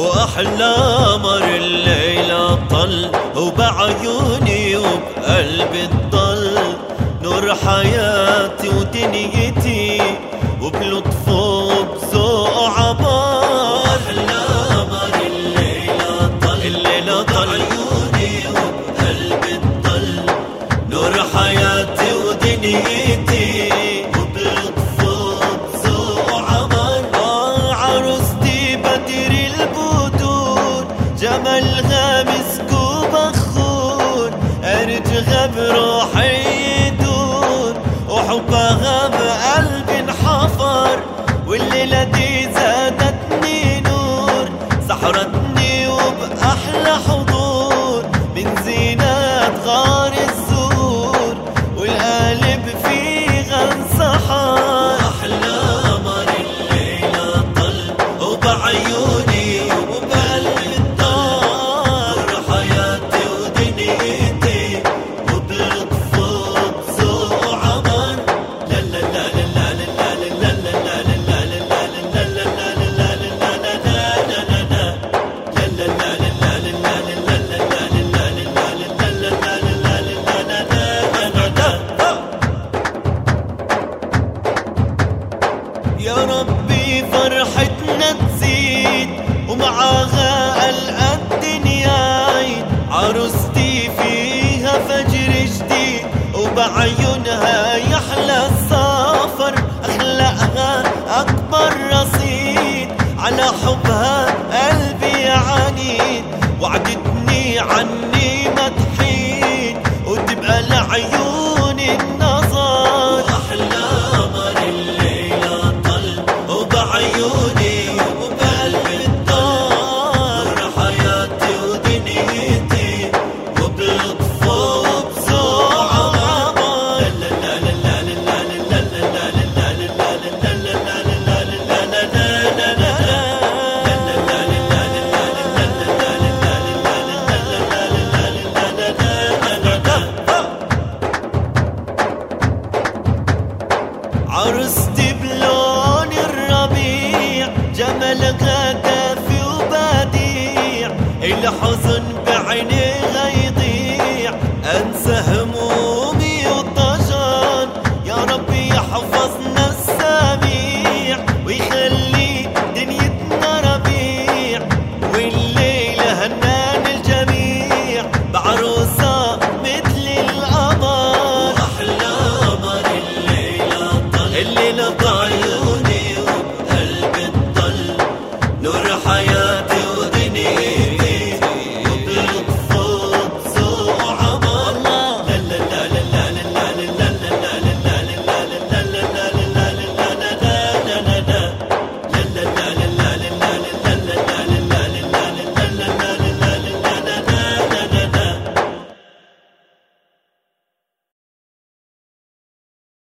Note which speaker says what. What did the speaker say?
Speaker 1: وأحلى مر الليلة طل وبعيوني وبقلبي الضل. نور حياتي ودنيتي وبلطفه وبذوق عبار
Speaker 2: أحلى مر الليلة طل
Speaker 1: الليلة طل.
Speaker 2: عيوني وبقلبي الضل. نور حياتي ودنيتي
Speaker 1: ارجها بروحي يدور وحبها بقلبي انحفر والليلة دي زادتني نور سحرتني وبأحلى حضور من زينات غار ربي فرحتنا تزيد ومعاها قلقة الدنيا عيد عروستي فيها فجر جديد وبعيونها يحلى السفر أخلاقها أكبر رصيد على حبها قلبي عنيد. وعدتني عني ما تحيد وتبقى لعيون وردي بلون الربيع جمل وبديع الحزن بعينيه